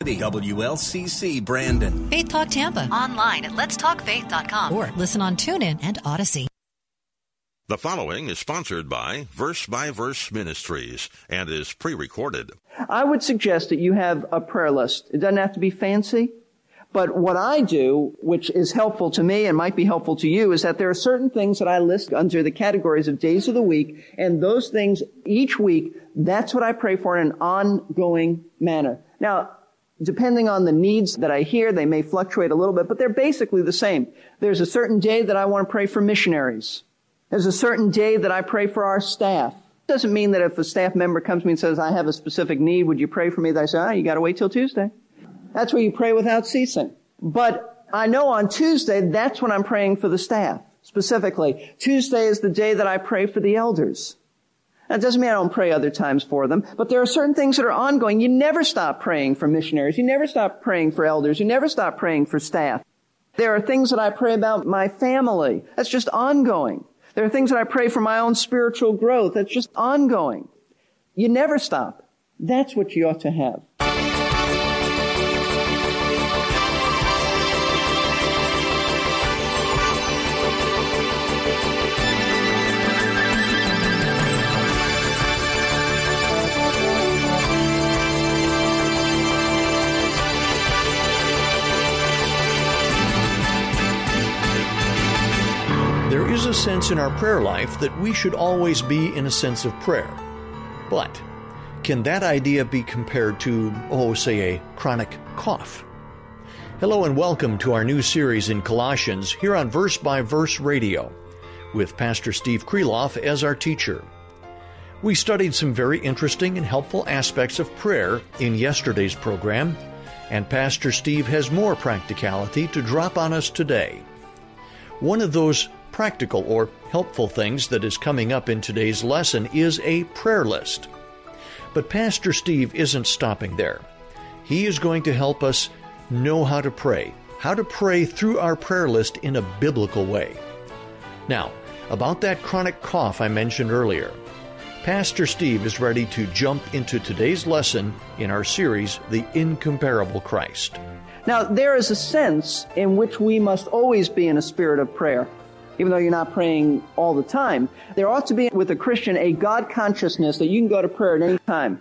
WLCC Brandon. Faith Talk Tampa. Online at letstalkfaith.com. Or listen on TuneIn and Audacy. The following is sponsored by Verse by Verse Ministries and is pre recorded. I would suggest that you have a prayer list. It doesn't have to be fancy. But what I do, which is helpful to me and might be helpful to you, is that there are certain things that I list under the categories of days of the week, and those things each week, that's what I pray for in an ongoing manner. Now, depending on the needs that I hear, they may fluctuate a little bit, but they're basically the same. There's a certain day that I want to pray for missionaries. There's a certain day that I pray for our staff. It doesn't mean that if a staff member comes to me and says, I have a specific need, would you pray for me? That I say, ah, you gotta wait till Tuesday. That's where you pray without ceasing. But I know on Tuesday, that's when I'm praying for the staff, specifically. Tuesday is the day that I pray for the elders. That doesn't mean I don't pray other times for them, but there are certain things that are ongoing. You never stop praying for missionaries. You never stop praying for elders. You never stop praying for staff. There are things that I pray about my family. That's just ongoing. There are things that I pray for my own spiritual growth. That's just ongoing. You never stop. That's what you ought to have. There is a sense in our prayer life that we should always be in a sense of prayer. But can that idea be compared to, oh, say, a chronic cough? Hello and welcome to our new series in Colossians here on Verse by Verse Radio with Pastor Steve Kreloff as our teacher. We studied some very interesting and helpful aspects of prayer in yesterday's program, and Pastor Steve has more practicality to drop on us today. One of those practical or helpful things that is coming up in today's lesson is a prayer list. But Pastor Steve isn't stopping there. He is going to help us know how to pray, how to pray through our prayer list in a biblical way. Now, about that chronic cough I mentioned earlier. Pastor Steve is ready to jump into today's lesson in our series, The Incomparable Christ. Now, there is a sense in which we must always be in a spirit of prayer even though you're not praying all the time. There ought to be with a Christian a God consciousness that you can go to prayer at any time.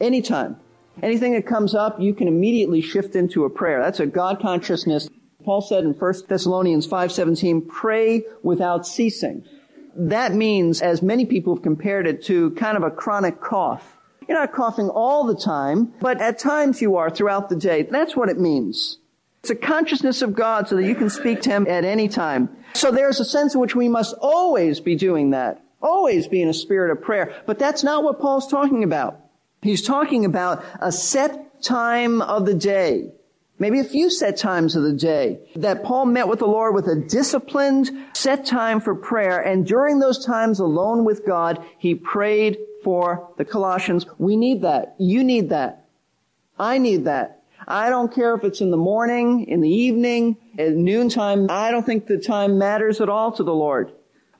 Anytime. Anything that comes up, you can immediately shift into a prayer. That's a God consciousness. Paul said in 1 Thessalonians 5:17, "Pray without ceasing." That means as many people have compared it to kind of a chronic cough. You're not coughing all the time, but at times you are throughout the day. That's what it means. It's a consciousness of God so that you can speak to Him at any time. So there's a sense in which we must always be doing that. Always be in a spirit of prayer. But that's not what Paul's talking about. He's talking about a set time of the day. Maybe a few set times of the day that Paul met with the Lord with a disciplined set time for prayer. And during those times alone with God, he prayed for the Colossians. We need that. You need that. I need that. I don't care if it's in the morning, in the evening, at noontime. I don't think the time matters at all to the Lord.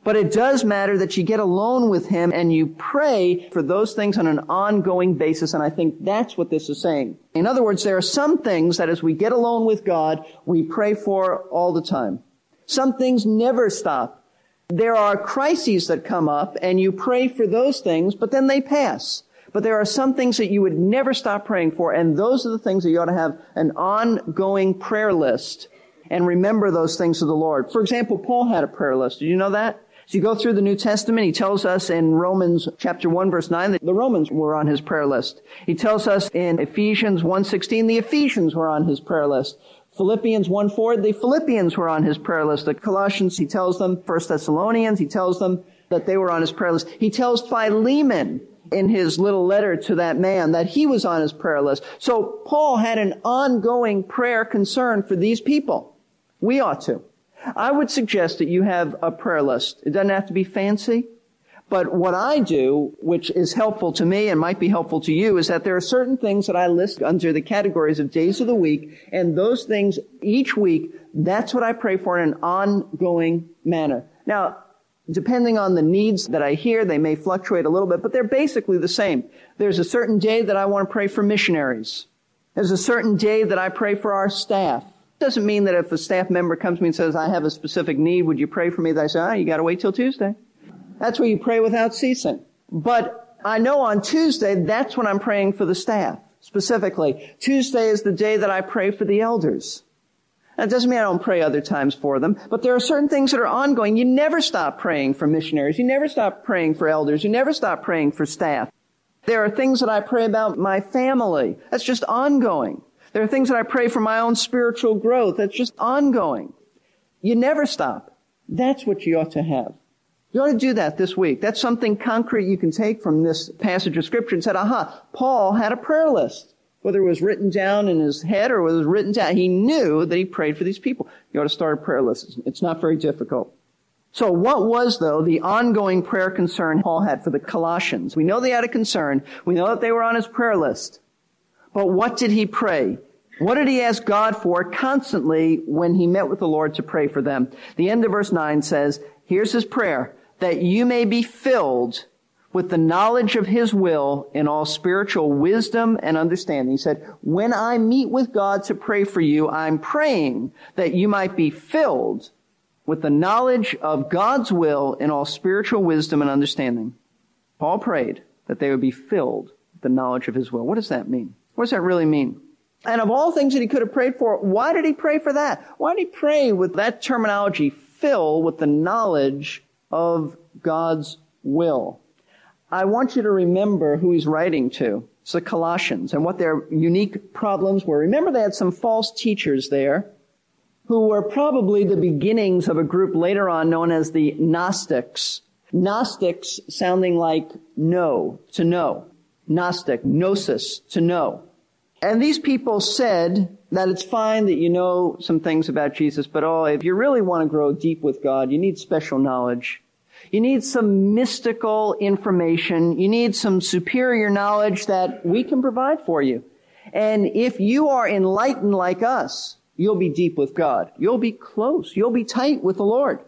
But it does matter that you get alone with Him and you pray for those things on an ongoing basis. And I think that's what this is saying. In other words, there are some things that as we get alone with God, we pray for all the time. Some things never stop. There are crises that come up and you pray for those things, but then they pass. But there are some things that you would never stop praying for, and those are the things that you ought to have an ongoing prayer list and remember those things of the Lord. For example, Paul had a prayer list. Did you know that? As you go through the New Testament, he tells us in Romans chapter 1 verse 9 that the Romans were on his prayer list. He tells us in Ephesians 1.16 the Ephesians were on his prayer list. Philippians 1 4, the Philippians were on his prayer list. The Colossians, he tells them, First Thessalonians, he tells them that they were on his prayer list. He tells Philemon in his little letter to that man that he was on his prayer list. So Paul had an ongoing prayer concern for these people. We ought to. I would suggest that you have a prayer list. It doesn't have to be fancy. But what I do, which is helpful to me and might be helpful to you, is that there are certain things that I list under the categories of days of the week, and those things each week, that's what I pray for in an ongoing manner. Now, depending on the needs that I hear, they may fluctuate a little bit, but they're basically the same. There's a certain day that I want to pray for missionaries. There's a certain day that I pray for our staff. It Doesn't mean that if a staff member comes to me and says, I have a specific need, would you pray for me? That I say, ah, you gotta wait till Tuesday. That's where you pray without ceasing. But I know on Tuesday, that's when I'm praying for the staff, specifically. Tuesday is the day that I pray for the elders. That doesn't mean I don't pray other times for them, but there are certain things that are ongoing. You never stop praying for missionaries. You never stop praying for elders. You never stop praying for staff. There are things that I pray about my family. That's just ongoing. There are things that I pray for my own spiritual growth. That's just ongoing. You never stop. That's what you ought to have. You ought to do that this week. That's something concrete you can take from this passage of scripture and said, aha, Paul had a prayer list. Whether it was written down in his head or whether it was written down, he knew that he prayed for these people. You ought to start a prayer list. It's not very difficult. So what was though the ongoing prayer concern Paul had for the Colossians? We know they had a concern. We know that they were on his prayer list. But what did he pray? What did he ask God for constantly when he met with the Lord to pray for them? The end of verse 9 says, here's his prayer, that you may be filled with the knowledge of his will in all spiritual wisdom and understanding. He said, when I meet with God to pray for you, I'm praying that you might be filled with the knowledge of God's will in all spiritual wisdom and understanding. Paul prayed that they would be filled with the knowledge of his will. What does that mean? What does that really mean? And of all things that he could have prayed for, why did he pray for that? Why did he pray with that terminology, fill with the knowledge of God's will? I want you to remember who he's writing to. It's the Colossians and what their unique problems were. Remember they had some false teachers there who were probably the beginnings of a group later on known as the Gnostics. Gnostics sounding like know, to know. Gnostic, gnosis, to know. And these people said that it's fine that you know some things about Jesus, but oh, if you really want to grow deep with God, you need special knowledge. You need some mystical information. You need some superior knowledge that we can provide for you. And if you are enlightened like us, you'll be deep with God. You'll be close. You'll be tight with the Lord.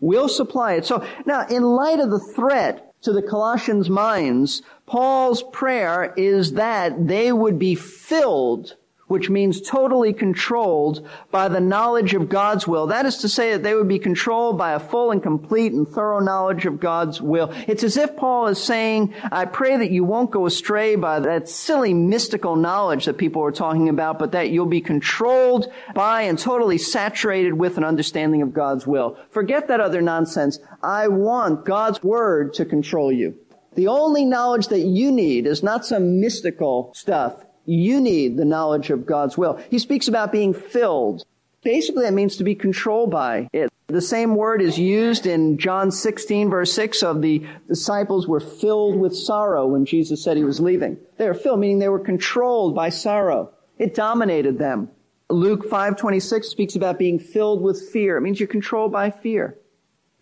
We'll supply it. So now, in light of the threat to the Colossians' minds, Paul's prayer is that they would be filled which means totally controlled by the knowledge of God's will. That is to say that they would be controlled by a full and complete and thorough knowledge of God's will. It's as if Paul is saying, I pray that you won't go astray by that silly mystical knowledge that people are talking about, but that you'll be controlled by and totally saturated with an understanding of God's will. Forget that other nonsense. I want God's word to control you. The only knowledge that you need is not some mystical stuff. You need the knowledge of God's will. He speaks about being filled. Basically, that means to be controlled by it. The same word is used in John 16 verse 6 of the disciples were filled with sorrow when Jesus said he was leaving. They were filled, meaning they were controlled by sorrow. It dominated them. Luke 5:26 speaks about being filled with fear. It means you're controlled by fear.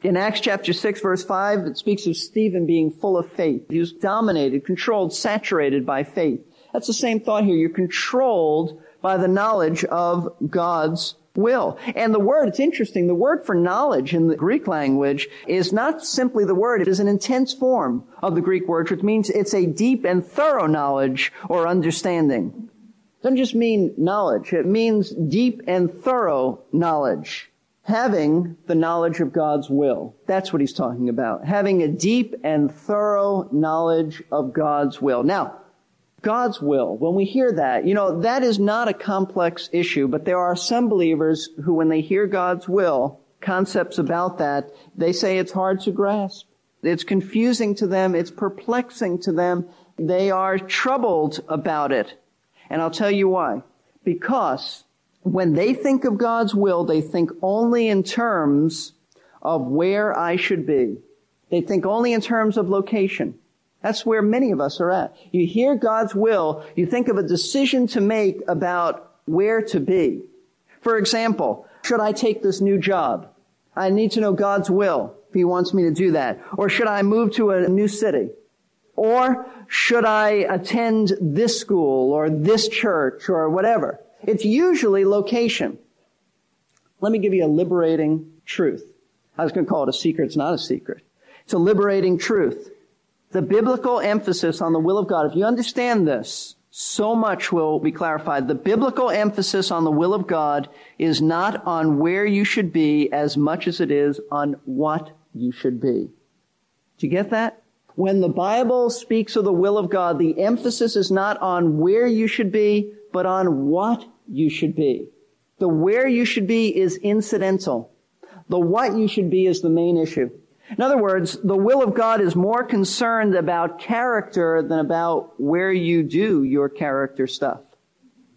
In Acts chapter 6 verse 5, it speaks of Stephen being full of faith. He was dominated, controlled, saturated by faith. That's the same thought here. You're controlled by the knowledge of God's will. And the word, it's interesting, the word for knowledge in the Greek language is not simply the word, it is an intense form of the Greek word, which means it's a deep and thorough knowledge or understanding. It doesn't just mean knowledge, it means deep and thorough knowledge. Having the knowledge of God's will. That's what he's talking about. Having a deep and thorough knowledge of God's will. Now, God's will. When we hear that, you know, that is not a complex issue, but there are some believers who, when they hear God's will, concepts about that, they say it's hard to grasp. It's confusing to them. It's perplexing to them. They are troubled about it. And I'll tell you why. Because when they think of God's will, they think only in terms of where I should be. They think only in terms of location. That's where many of us are at. You hear God's will, you think of a decision to make about where to be. For example, should I take this new job? I need to know God's will if He wants me to do that. Or should I move to a new city? Or should I attend this school or this church or whatever? It's usually location. Let me give you a liberating truth. I was going to call it a secret. It's not a secret. It's a liberating truth. The biblical emphasis on the will of God, if you understand this, so much will be clarified. The biblical emphasis on the will of God is not on where you should be as much as it is on what you should be. Do you get that? When the Bible speaks of the will of God, the emphasis is not on where you should be, but on what you should be. The where you should be is incidental. The what you should be is the main issue. In other words, the will of God is more concerned about character than about where you do your character stuff.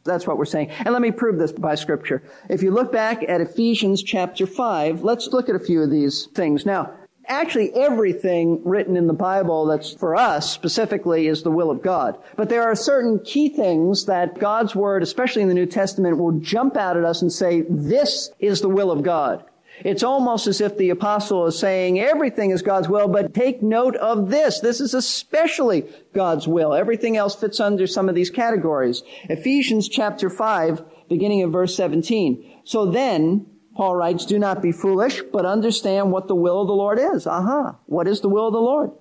That's what we're saying. And let me prove this by scripture. If you look back at Ephesians chapter 5, let's look at a few of these things. Now, actually everything written in the Bible that's for us specifically is the will of God. But there are certain key things that God's Word, especially in the New Testament, will jump out at us and say, this is the will of God. It's almost as if the apostle is saying everything is God's will, but take note of this. This is especially God's will. Everything else fits under some of these categories. Ephesians chapter 5, beginning of verse 17. So then, Paul writes, do not be foolish, but understand what the will of the Lord is. Aha. What is the will of the Lord?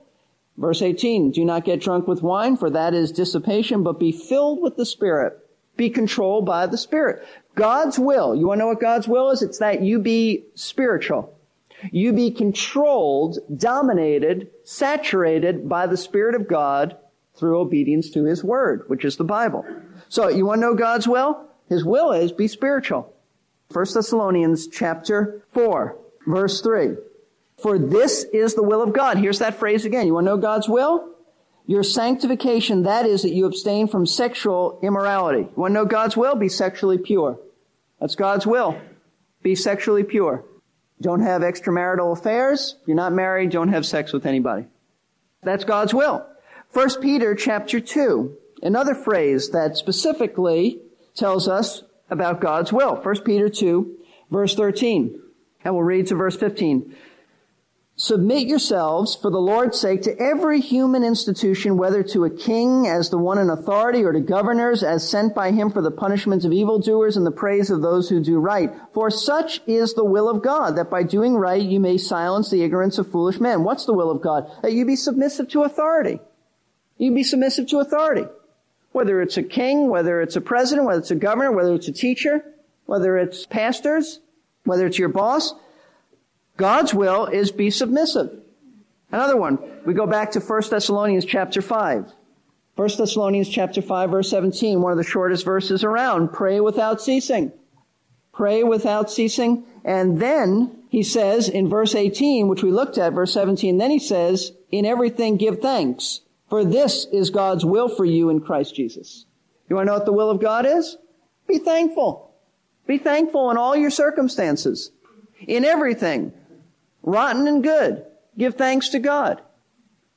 Verse 18, do not get drunk with wine, for that is dissipation, but be filled with the Spirit. Be controlled by the Spirit. God's will, you want to know what God's will is? It's that you be spiritual. You be controlled, dominated, saturated by the Spirit of God through obedience to His Word, which is the Bible. So you want to know God's will? His will is be spiritual. 1 Thessalonians chapter 4, verse 3. For this is the will of God. Here's that phrase again. You want to know God's will? Your sanctification, that is that you abstain from sexual immorality. You want to know God's will? Be sexually pure. That's God's will. Be sexually pure. Don't have extramarital affairs. If you're not married, don't have sex with anybody. That's God's will. 1 Peter chapter 2, another phrase that specifically tells us about God's will. 1 Peter 2, verse 13. And we'll read to verse 15. Submit yourselves for the Lord's sake to every human institution, whether to a king as the one in authority or to governors as sent by him for the punishment of evildoers and the praise of those who do right. For such is the will of God, that by doing right you may silence the ignorance of foolish men. What's the will of God? That you be submissive to authority. You be submissive to authority. Whether it's a king, whether it's a president, whether it's a governor, whether it's a teacher, whether it's pastors, whether it's your boss, God's will is be submissive. Another one, we go back to 1 Thessalonians chapter 5. 1 Thessalonians chapter 5 verse 17, one of the shortest verses around. Pray without ceasing. Pray without ceasing. And then he says in verse 18, which we looked at, verse 17, then he says, in everything give thanks, for this is God's will for you in Christ Jesus. You want to know what the will of God is? Be thankful. Be thankful in all your circumstances. In everything rotten and good. Give thanks to God.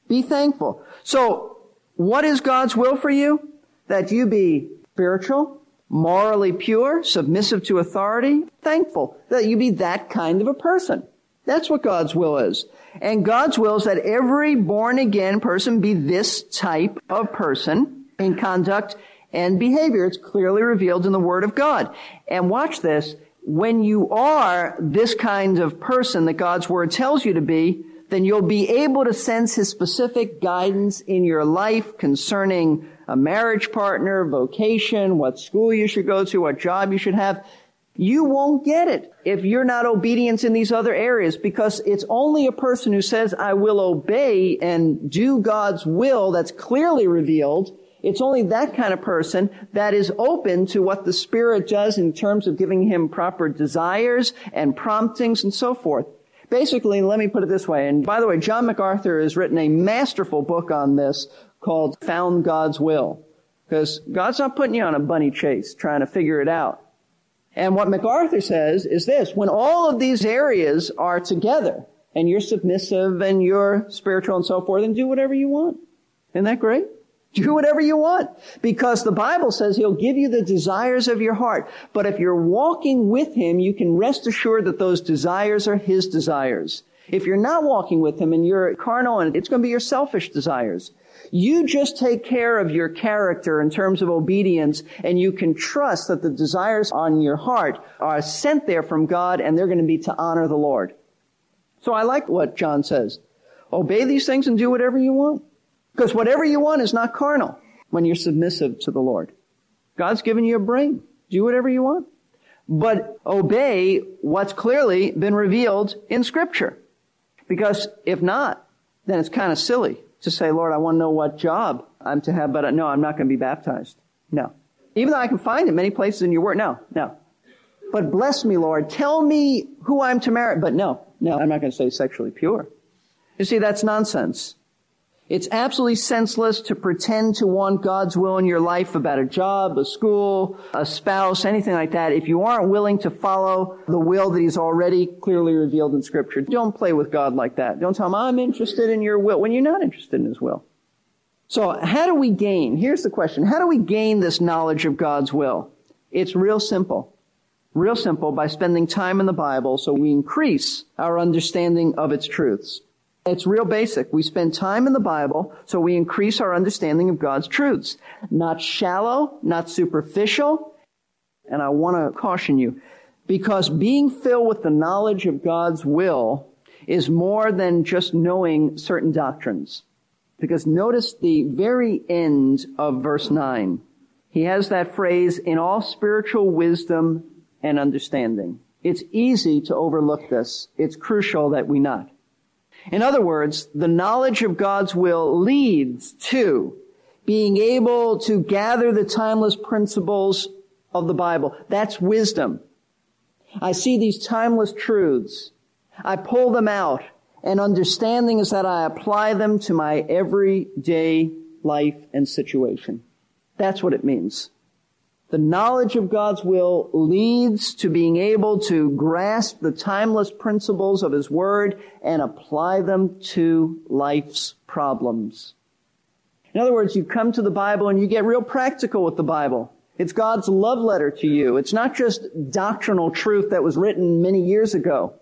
Be thankful. So, what is God's will for you? That you be spiritual, morally pure, submissive to authority, thankful. That you be that kind of a person. That's what God's will is. And God's will is that every born again person be this type of person in conduct and behavior. It's clearly revealed in the Word of God. And watch this when you are this kind of person that God's Word tells you to be, then you'll be able to sense His specific guidance in your life concerning a marriage partner, vocation, what school you should go to, what job you should have. You won't get it if you're not obedient in these other areas because it's only a person who says, I will obey and do God's will that's clearly revealed it's only that kind of person that is open to what the Spirit does in terms of giving him proper desires and promptings and so forth. Basically, let me put it this way, and by the way, John MacArthur has written a masterful book on this called Found God's Will. Because God's not putting you on a bunny chase trying to figure it out. And what MacArthur says is this, when all of these areas are together, and you're submissive and you're spiritual and so forth, and do whatever you want. Isn't that great? Do whatever you want. Because the Bible says He'll give you the desires of your heart. But if you're walking with Him, you can rest assured that those desires are His desires. If you're not walking with Him and you're carnal and it's going to be your selfish desires. You just take care of your character in terms of obedience and you can trust that the desires on your heart are sent there from God and they're going to be to honor the Lord. So I like what John says. Obey these things and do whatever you want. Because whatever you want is not carnal when you're submissive to the Lord. God's given you a brain. Do whatever you want. But obey what's clearly been revealed in scripture. Because if not, then it's kind of silly to say, Lord, I want to know what job I'm to have, but no, I'm not going to be baptized. No. Even though I can find it many places in your word. No, no. But bless me, Lord. Tell me who I'm to marry. But no, no, I'm not going to say sexually pure. You see, that's nonsense. It's absolutely senseless to pretend to want God's will in your life about a job, a school, a spouse, anything like that. If you aren't willing to follow the will that He's already clearly revealed in Scripture, don't play with God like that. Don't tell Him, I'm interested in your will when you're not interested in His will. So how do we gain? Here's the question. How do we gain this knowledge of God's will? It's real simple. Real simple by spending time in the Bible so we increase our understanding of its truths. It's real basic. We spend time in the Bible so we increase our understanding of God's truths. Not shallow, not superficial. And I want to caution you because being filled with the knowledge of God's will is more than just knowing certain doctrines. Because notice the very end of verse 9. He has that phrase, in all spiritual wisdom and understanding. It's easy to overlook this. It's crucial that we not. In other words, the knowledge of God's will leads to being able to gather the timeless principles of the Bible. That's wisdom. I see these timeless truths. I pull them out and understanding is that I apply them to my everyday life and situation. That's what it means. The knowledge of God's will leads to being able to grasp the timeless principles of His Word and apply them to life's problems. In other words, you come to the Bible and you get real practical with the Bible. It's God's love letter to you. It's not just doctrinal truth that was written many years ago.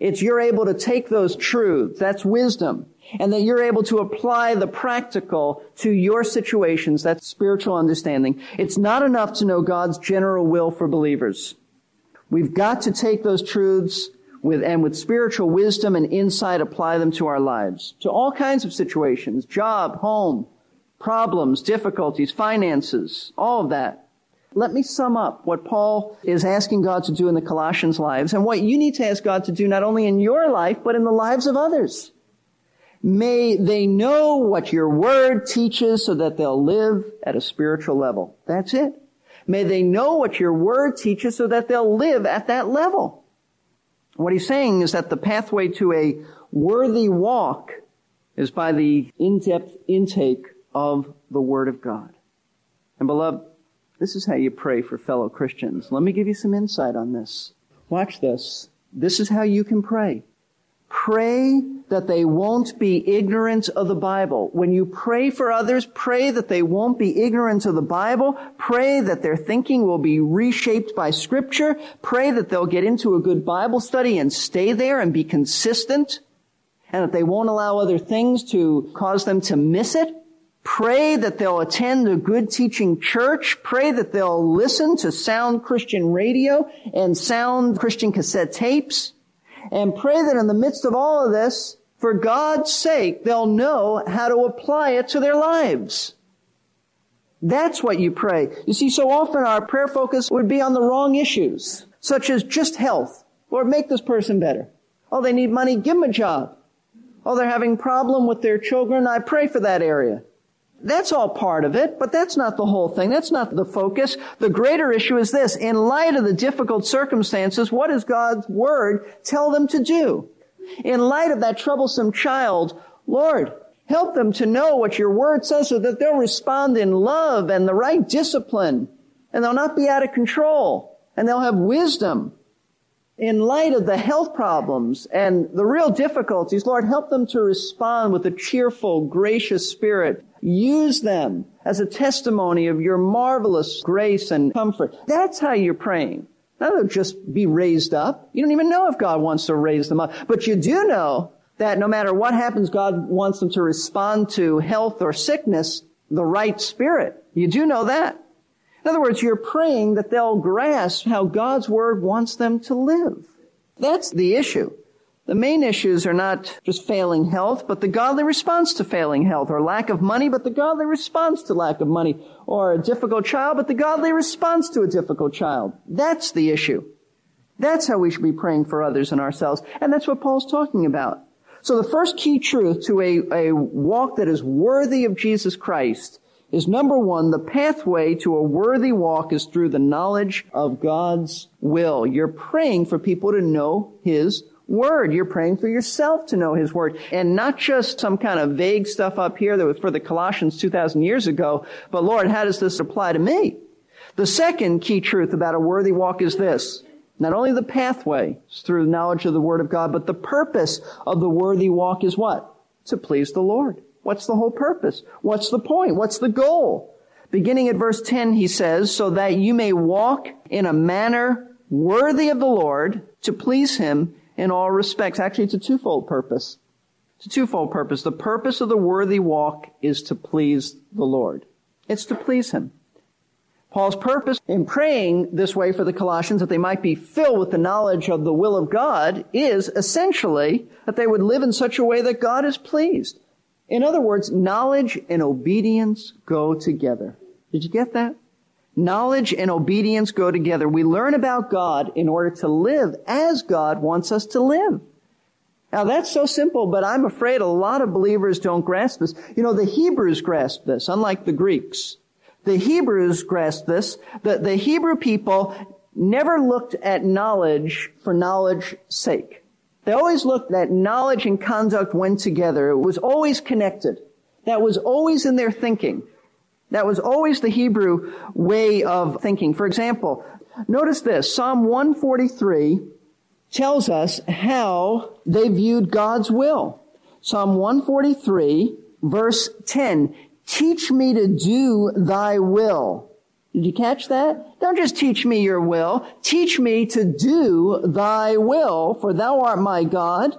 It's you're able to take those truths. That's wisdom and that you're able to apply the practical to your situations. That's spiritual understanding. It's not enough to know God's general will for believers. We've got to take those truths with, and with spiritual wisdom and insight apply them to our lives, to all kinds of situations, job, home, problems, difficulties, finances, all of that. Let me sum up what Paul is asking God to do in the Colossians' lives and what you need to ask God to do not only in your life, but in the lives of others. May they know what your word teaches so that they'll live at a spiritual level. That's it. May they know what your word teaches so that they'll live at that level. What he's saying is that the pathway to a worthy walk is by the in-depth intake of the Word of God. And beloved, this is how you pray for fellow Christians. Let me give you some insight on this. Watch this. This is how you can pray. Pray that they won't be ignorant of the Bible. When you pray for others, pray that they won't be ignorant of the Bible. Pray that their thinking will be reshaped by scripture. Pray that they'll get into a good Bible study and stay there and be consistent. And that they won't allow other things to cause them to miss it. Pray that they'll attend a good teaching church. Pray that they'll listen to sound Christian radio and sound Christian cassette tapes and pray that in the midst of all of this, for God's sake, they'll know how to apply it to their lives. That's what you pray. You see, so often our prayer focus would be on the wrong issues, such as just health. Lord, make this person better. Oh, they need money, give them a job. Oh, they're having problem with their children, I pray for that area. That's all part of it, but that's not the whole thing. That's not the focus. The greater issue is this. In light of the difficult circumstances, what does God's Word tell them to do? In light of that troublesome child, Lord, help them to know what your Word says so that they'll respond in love and the right discipline, and they'll not be out of control, and they'll have wisdom. In light of the health problems and the real difficulties, Lord, help them to respond with a cheerful, gracious spirit Use them as a testimony of your marvelous grace and comfort. That's how you're praying. Not to just be raised up. You don't even know if God wants to raise them up. But you do know that no matter what happens, God wants them to respond to health or sickness the right spirit. You do know that. In other words, you're praying that they'll grasp how God's Word wants them to live. That's the issue. The main issues are not just failing health, but the godly response to failing health, or lack of money, but the godly response to lack of money, or a difficult child, but the godly response to a difficult child. That's the issue. That's how we should be praying for others and ourselves. And that's what Paul's talking about. So the first key truth to a, a walk that is worthy of Jesus Christ is number one, the pathway to a worthy walk is through the knowledge of God's will. You're praying for people to know His Word. You're praying for yourself to know His Word. And not just some kind of vague stuff up here that was for the Colossians 2,000 years ago, but Lord, how does this apply to me? The second key truth about a worthy walk is this. Not only the pathway is through knowledge of the Word of God, but the purpose of the worthy walk is what? To please the Lord. What's the whole purpose? What's the point? What's the goal? Beginning at verse 10, he says, so that you may walk in a manner worthy of the Lord to please him in all respects. Actually, it's a twofold purpose. It's a twofold purpose. The purpose of the worthy walk is to please the Lord. It's to please him. Paul's purpose in praying this way for the Colossians that they might be filled with the knowledge of the will of God is essentially that they would live in such a way that God is pleased. In other words, knowledge and obedience go together. Did you get that? Knowledge and obedience go together. We learn about God in order to live as God wants us to live. Now that's so simple, but I'm afraid a lot of believers don't grasp this. You know, the Hebrews grasp this, unlike the Greeks. The Hebrews grasp this. The, the Hebrew people never looked at knowledge for knowledge's sake. They always looked that knowledge and conduct went together. It was always connected. That was always in their thinking. That was always the Hebrew way of thinking. For example, notice this. Psalm 143 tells us how they viewed God's will. Psalm 143 verse 10. Teach me to do thy will. Did you catch that? Don't just teach me your will. Teach me to do thy will, for thou art my God.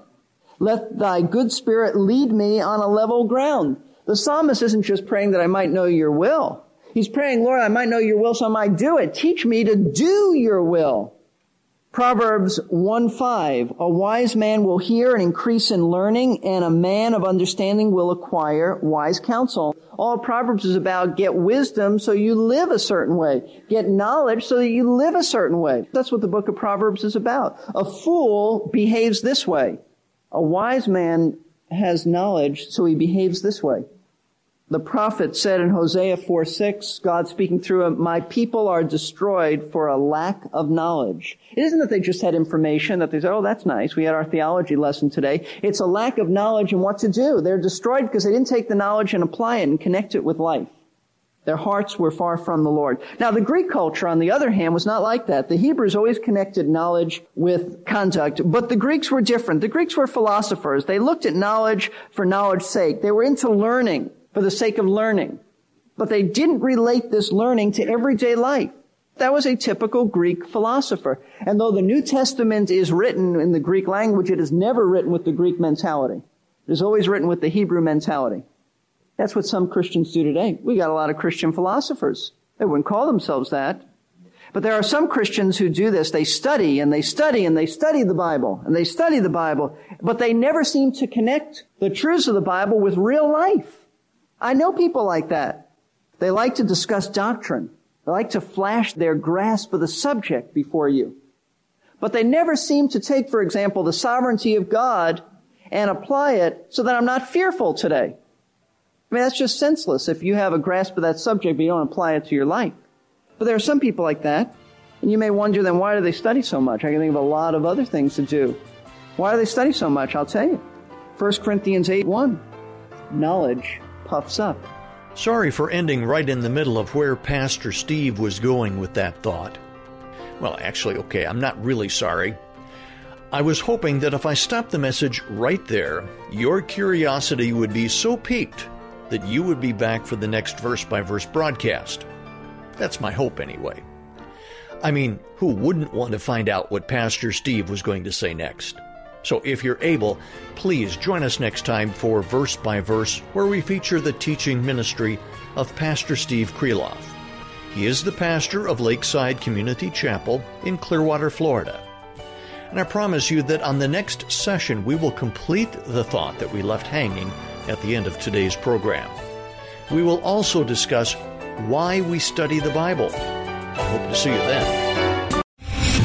Let thy good spirit lead me on a level ground. The psalmist isn't just praying that I might know your will. He's praying, Lord, I might know your will so I might do it. Teach me to do your will. Proverbs 1-5, a wise man will hear and increase in learning, and a man of understanding will acquire wise counsel. All Proverbs is about get wisdom so you live a certain way. Get knowledge so that you live a certain way. That's what the book of Proverbs is about. A fool behaves this way. A wise man has knowledge, so he behaves this way. The prophet said in Hosea 4 6, God speaking through him, My people are destroyed for a lack of knowledge. It isn't that they just had information, that they said, Oh, that's nice. We had our theology lesson today. It's a lack of knowledge and what to do. They're destroyed because they didn't take the knowledge and apply it and connect it with life. Their hearts were far from the Lord. Now, the Greek culture, on the other hand, was not like that. The Hebrews always connected knowledge with conduct, but the Greeks were different. The Greeks were philosophers. They looked at knowledge for knowledge's sake. They were into learning for the sake of learning. But they didn't relate this learning to everyday life. That was a typical Greek philosopher. And though the New Testament is written in the Greek language, it is never written with the Greek mentality. It is always written with the Hebrew mentality. That's what some Christians do today. We got a lot of Christian philosophers. They wouldn't call themselves that. But there are some Christians who do this. They study and they study and they study the Bible and they study the Bible, but they never seem to connect the truths of the Bible with real life. I know people like that. They like to discuss doctrine. They like to flash their grasp of the subject before you. But they never seem to take, for example, the sovereignty of God and apply it so that I'm not fearful today. I mean, that's just senseless if you have a grasp of that subject but you don't apply it to your life. But there are some people like that. And you may wonder then why do they study so much? I can think of a lot of other things to do. Why do they study so much? I'll tell you. 1 Corinthians 8 1. Knowledge puffs up. Sorry for ending right in the middle of where Pastor Steve was going with that thought. Well, actually, okay, I'm not really sorry. I was hoping that if I stopped the message right there, your curiosity would be so piqued that you would be back for the next verse by verse broadcast. That's my hope, anyway. I mean, who wouldn't want to find out what Pastor Steve was going to say next? So if you're able, please join us next time for Verse by Verse, where we feature the teaching ministry of Pastor Steve Kreloff. He is the pastor of Lakeside Community Chapel in Clearwater, Florida. And I promise you that on the next session, we will complete the thought that we left hanging at the end of today's program. We will also discuss why we study the Bible. I hope to see you then.